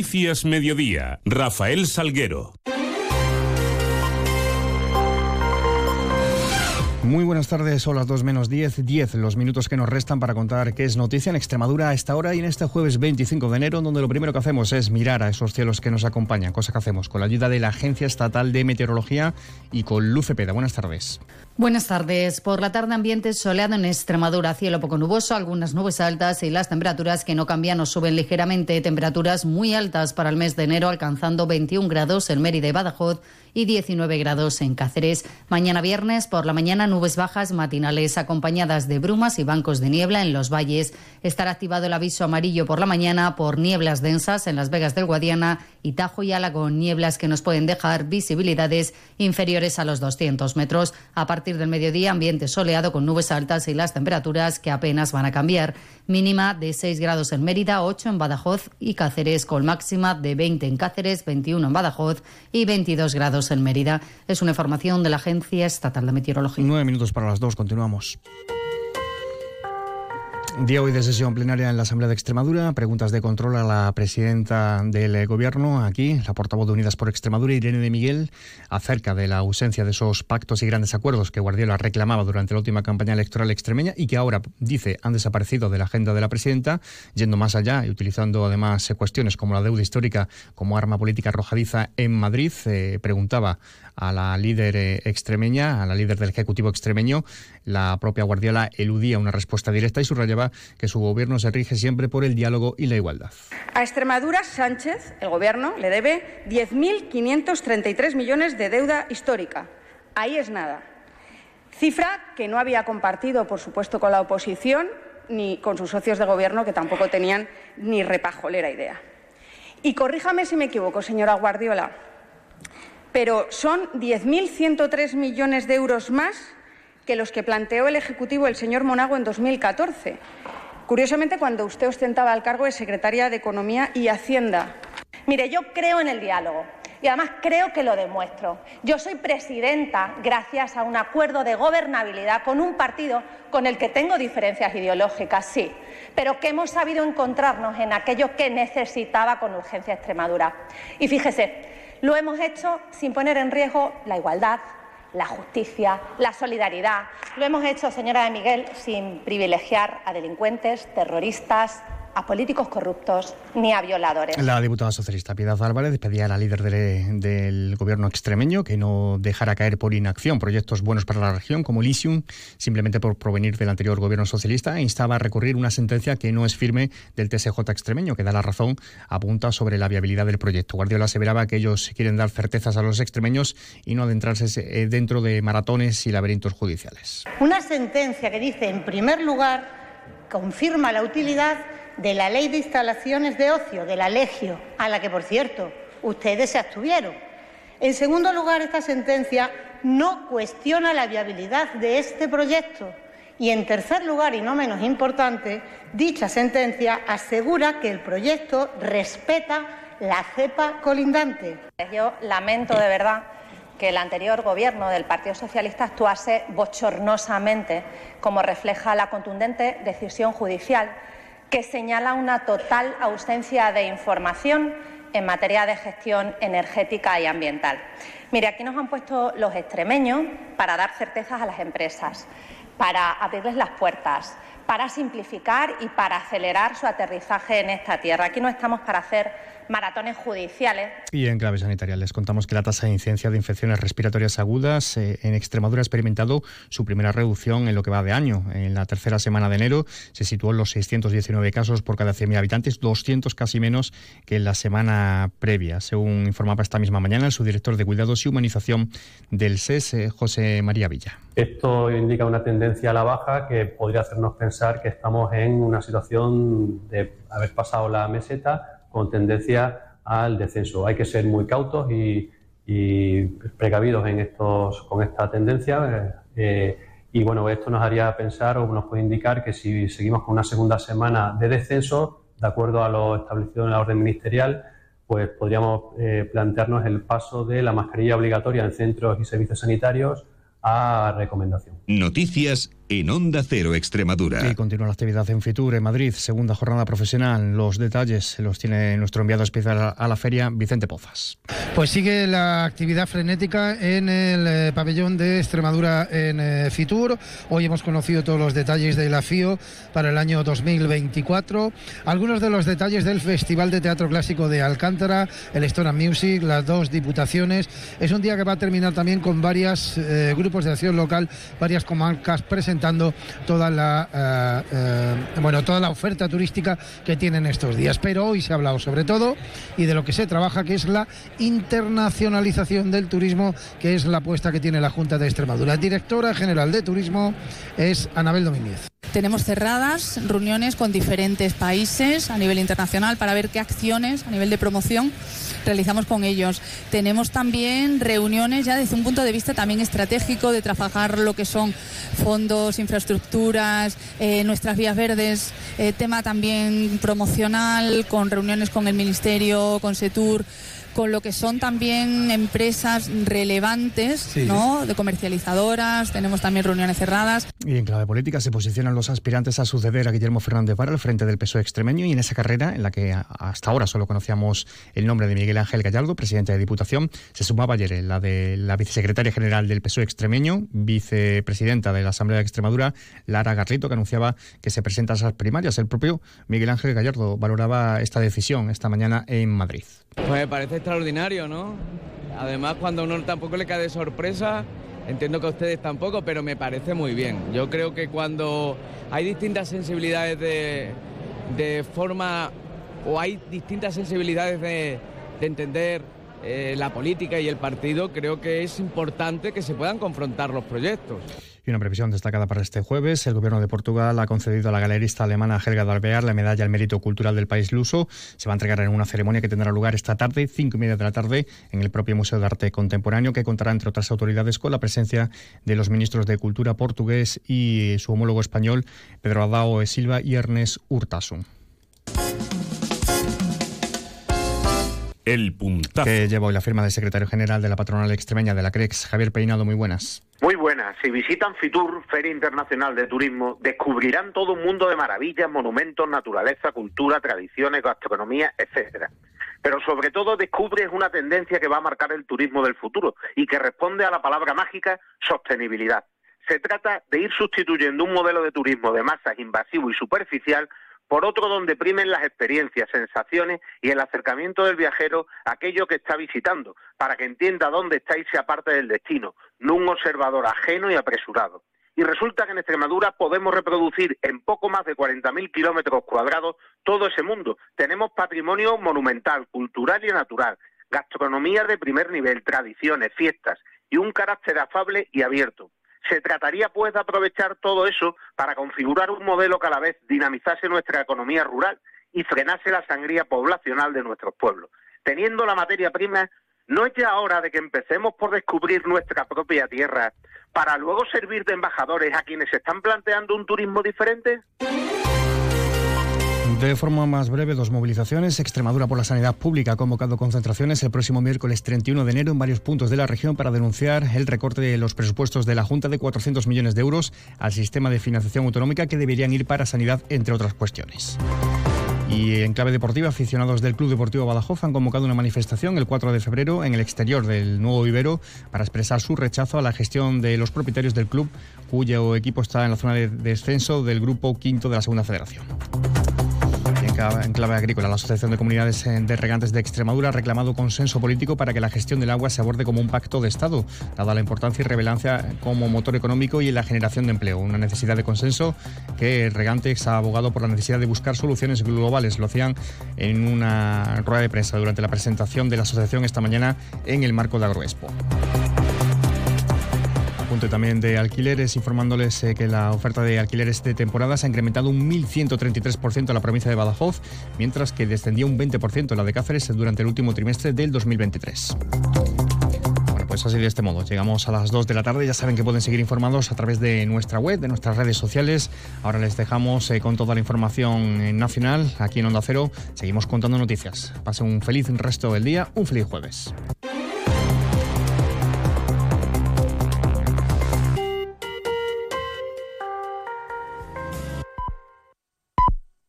Noticias Mediodía, Rafael Salguero. Muy buenas tardes, son las 2 menos 10, 10 los minutos que nos restan para contar qué es noticia en Extremadura a esta hora y en este jueves 25 de enero, donde lo primero que hacemos es mirar a esos cielos que nos acompañan, cosa que hacemos con la ayuda de la Agencia Estatal de Meteorología y con Luz Cepeda. Buenas tardes. Buenas tardes. Por la tarde ambiente soleado en Extremadura, cielo poco nuboso, algunas nubes altas y las temperaturas que no cambian o suben ligeramente. Temperaturas muy altas para el mes de enero, alcanzando 21 grados en Mérida y Badajoz y 19 grados en Cáceres. Mañana viernes, por la mañana, nubes bajas matinales acompañadas de brumas y bancos de niebla en los valles. Estará activado el aviso amarillo por la mañana por nieblas densas en las Vegas del Guadiana y Tajo y Álagón, nieblas que nos pueden dejar visibilidades inferiores a los 200 metros. A partir del mediodía, ambiente soleado con nubes altas y las temperaturas que apenas van a cambiar. Mínima de 6 grados en Mérida, 8 en Badajoz y Cáceres, con máxima de 20 en Cáceres, 21 en Badajoz y 22 grados en Mérida. Es una información de la Agencia Estatal de Meteorología. Nueve minutos para las dos, continuamos. Día hoy de sesión plenaria en la Asamblea de Extremadura. Preguntas de control a la presidenta del Gobierno, aquí, la portavoz de Unidas por Extremadura, Irene de Miguel, acerca de la ausencia de esos pactos y grandes acuerdos que Guardiola reclamaba durante la última campaña electoral extremeña y que ahora, dice, han desaparecido de la agenda de la presidenta, yendo más allá y utilizando además cuestiones como la deuda histórica como arma política arrojadiza en Madrid. Eh, preguntaba a la líder eh, extremeña, a la líder del Ejecutivo extremeño, la propia Guardiola eludía una respuesta directa y subrayaba que su gobierno se rige siempre por el diálogo y la igualdad. A Extremadura, Sánchez, el gobierno, le debe 10.533 millones de deuda histórica. Ahí es nada. Cifra que no había compartido, por supuesto, con la oposición ni con sus socios de gobierno, que tampoco tenían ni repajolera idea. Y corríjame si me equivoco, señora Guardiola, pero son 10.103 millones de euros más que los que planteó el Ejecutivo el señor Monago en 2014. Curiosamente, cuando usted ostentaba el cargo de secretaria de Economía y Hacienda. Mire, yo creo en el diálogo y además creo que lo demuestro. Yo soy presidenta gracias a un acuerdo de gobernabilidad con un partido con el que tengo diferencias ideológicas, sí, pero que hemos sabido encontrarnos en aquello que necesitaba con urgencia Extremadura. Y fíjese, lo hemos hecho sin poner en riesgo la igualdad, la justicia, la solidaridad. Lo hemos hecho, señora de Miguel, sin privilegiar a delincuentes, terroristas, a políticos corruptos ni a violadores. La diputada socialista Piedad Álvarez pedía a la líder del gobierno extremeño que no dejara caer por inacción proyectos buenos para la región como Elysium, simplemente por provenir del anterior gobierno socialista, e instaba a recurrir una sentencia que no es firme del TSJ extremeño, que da la razón, apunta sobre la viabilidad del proyecto. Guardiola aseveraba que ellos quieren dar certezas a los extremeños y no adentrarse eh, dentro de maratones y laberintos judiciales. Una sentencia que dice, en primer lugar, confirma la utilidad de la Ley de Instalaciones de Ocio, de la Legio, a la que, por cierto, ustedes se abstuvieron. En segundo lugar, esta sentencia no cuestiona la viabilidad de este proyecto. Y en tercer lugar, y no menos importante, dicha sentencia asegura que el proyecto respeta la cepa colindante. Yo lamento de verdad que el anterior gobierno del Partido Socialista actuase bochornosamente, como refleja la contundente decisión judicial que señala una total ausencia de información en materia de gestión energética y ambiental. Mire, aquí nos han puesto los extremeños para dar certezas a las empresas, para abrirles las puertas, para simplificar y para acelerar su aterrizaje en esta tierra. Aquí no estamos para hacer maratones judiciales. Y en clave sanitaria les contamos que la tasa de incidencia de infecciones respiratorias agudas eh, en Extremadura ha experimentado su primera reducción en lo que va de año. En la tercera semana de enero se situó en los 619 casos por cada 100.000 habitantes, 200 casi menos que en la semana previa, según informaba esta misma mañana el subdirector de Cuidados y Humanización del SES, eh, José María Villa. Esto indica una tendencia a la baja que podría hacernos pensar que estamos en una situación de haber pasado la meseta con tendencia al descenso. Hay que ser muy cautos y, precavidos en estos, con esta tendencia. Eh, y bueno, esto nos haría pensar o nos puede indicar que si seguimos con una segunda semana de descenso, de acuerdo a lo establecido en la orden ministerial, pues podríamos eh, plantearnos el paso de la mascarilla obligatoria en centros y servicios sanitarios a recomendación. Noticias en Onda Cero Extremadura. Y continúa la actividad en Fitur, en Madrid, segunda jornada profesional. Los detalles los tiene nuestro enviado especial a la feria, Vicente Pozas. Pues sigue la actividad frenética en el eh, pabellón de Extremadura en eh, Fitur. Hoy hemos conocido todos los detalles de la FIO para el año 2024. Algunos de los detalles del Festival de Teatro Clásico de Alcántara, el Stone Music, las dos diputaciones. Es un día que va a terminar también con varios eh, grupos de acción local, varias comarcas presentes toda la eh, eh, bueno toda la oferta turística que tienen estos días. Pero hoy se ha hablado sobre todo y de lo que se trabaja, que es la internacionalización del turismo, que es la apuesta que tiene la Junta de Extremadura. Directora General de Turismo es Anabel Domínguez. Tenemos cerradas reuniones con diferentes países a nivel internacional para ver qué acciones a nivel de promoción realizamos con ellos. Tenemos también reuniones ya desde un punto de vista también estratégico de trabajar lo que son fondos, infraestructuras, eh, nuestras vías verdes, eh, tema también promocional con reuniones con el Ministerio, con Setur con lo que son también empresas relevantes, ¿no? De comercializadoras, tenemos también reuniones cerradas. Y en clave política se posicionan los aspirantes a suceder a Guillermo Fernández Vara al frente del PSOE extremeño y en esa carrera, en la que hasta ahora solo conocíamos el nombre de Miguel Ángel Gallardo, presidente de Diputación, se sumaba ayer la de la vicesecretaria general del PSOE extremeño, vicepresidenta de la Asamblea de Extremadura, Lara Garrito, que anunciaba que se presenta a esas primarias. El propio Miguel Ángel Gallardo valoraba esta decisión esta mañana en Madrid. Pues me parece extraordinario, ¿no? Además, cuando a uno tampoco le cae de sorpresa, entiendo que a ustedes tampoco, pero me parece muy bien. Yo creo que cuando hay distintas sensibilidades de, forma, o hay distintas sensibilidades de, entender eh, la política y el partido, creo que es importante que se puedan confrontar los proyectos. Y una previsión destacada para este jueves. El gobierno de Portugal ha concedido a la galerista alemana Helga Dalbear la medalla al mérito cultural del país luso. Se va a entregar en una ceremonia que tendrá lugar esta tarde, cinco y media de la tarde, en el propio Museo de Arte Contemporáneo, que contará, entre otras autoridades, con la presencia de los ministros de Cultura portugués y su homólogo español, Pedro Adao Silva y Ernest Urtasun. El puntazo. Que lleva hoy la firma del secretario general de la patronal extremeña de la CREX, Javier Peinado. Muy buenas. Muy buenas. Si visitan Fitur, Feria Internacional de Turismo, descubrirán todo un mundo de maravillas, monumentos, naturaleza, cultura, tradiciones, gastronomía, etcétera. Pero sobre todo descubres una tendencia que va a marcar el turismo del futuro y que responde a la palabra mágica sostenibilidad. Se trata de ir sustituyendo un modelo de turismo de masas invasivo y superficial por otro donde primen las experiencias, sensaciones y el acercamiento del viajero a aquello que está visitando, para que entienda dónde está y sea parte del destino, no un observador ajeno y apresurado. Y resulta que en Extremadura podemos reproducir en poco más de 40.000 kilómetros cuadrados todo ese mundo. Tenemos patrimonio monumental, cultural y natural, gastronomía de primer nivel, tradiciones, fiestas y un carácter afable y abierto. Se trataría, pues, de aprovechar todo eso para configurar un modelo que a la vez dinamizase nuestra economía rural y frenase la sangría poblacional de nuestros pueblos. Teniendo la materia prima, ¿no es ya hora de que empecemos por descubrir nuestra propia tierra para luego servir de embajadores a quienes están planteando un turismo diferente? De forma más breve, dos movilizaciones. Extremadura por la Sanidad Pública ha convocado concentraciones el próximo miércoles 31 de enero en varios puntos de la región para denunciar el recorte de los presupuestos de la Junta de 400 millones de euros al sistema de financiación autonómica que deberían ir para sanidad, entre otras cuestiones. Y en clave deportiva, aficionados del Club Deportivo Badajoz han convocado una manifestación el 4 de febrero en el exterior del nuevo vivero para expresar su rechazo a la gestión de los propietarios del club, cuyo equipo está en la zona de descenso del grupo quinto de la Segunda Federación en clave agrícola, la Asociación de Comunidades de Regantes de Extremadura ha reclamado consenso político para que la gestión del agua se aborde como un pacto de Estado, dada la importancia y relevancia como motor económico y en la generación de empleo. Una necesidad de consenso que Regantes ha abogado por la necesidad de buscar soluciones globales. Lo hacían en una rueda de prensa durante la presentación de la asociación esta mañana en el marco de Agroexpo también de alquileres, informándoles eh, que la oferta de alquileres de temporada se ha incrementado un 1.133% en la provincia de Badajoz, mientras que descendió un 20% en la de Cáceres durante el último trimestre del 2023 Bueno, pues así de este modo. Llegamos a las 2 de la tarde. Ya saben que pueden seguir informados a través de nuestra web, de nuestras redes sociales. Ahora les dejamos eh, con toda la información nacional aquí en Onda Cero. Seguimos contando noticias. Pasen un feliz resto del día, un feliz jueves.